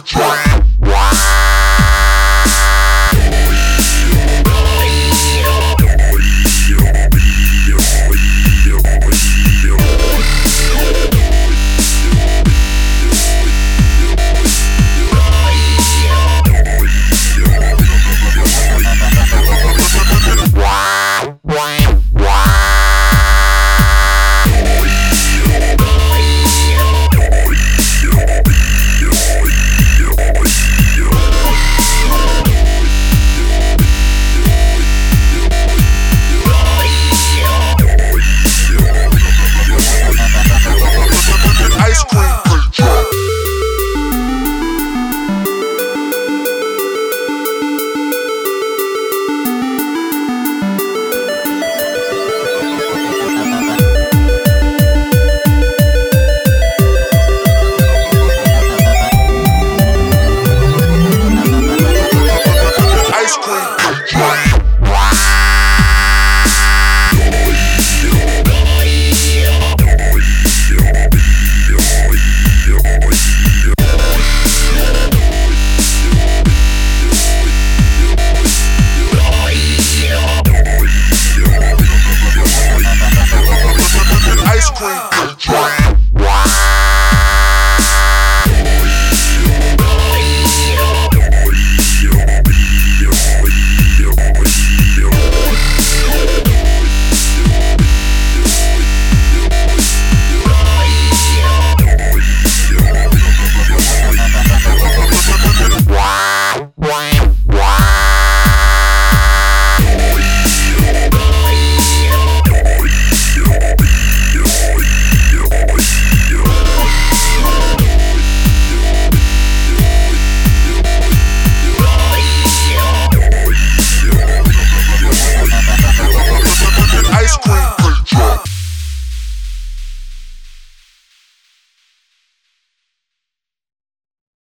Try.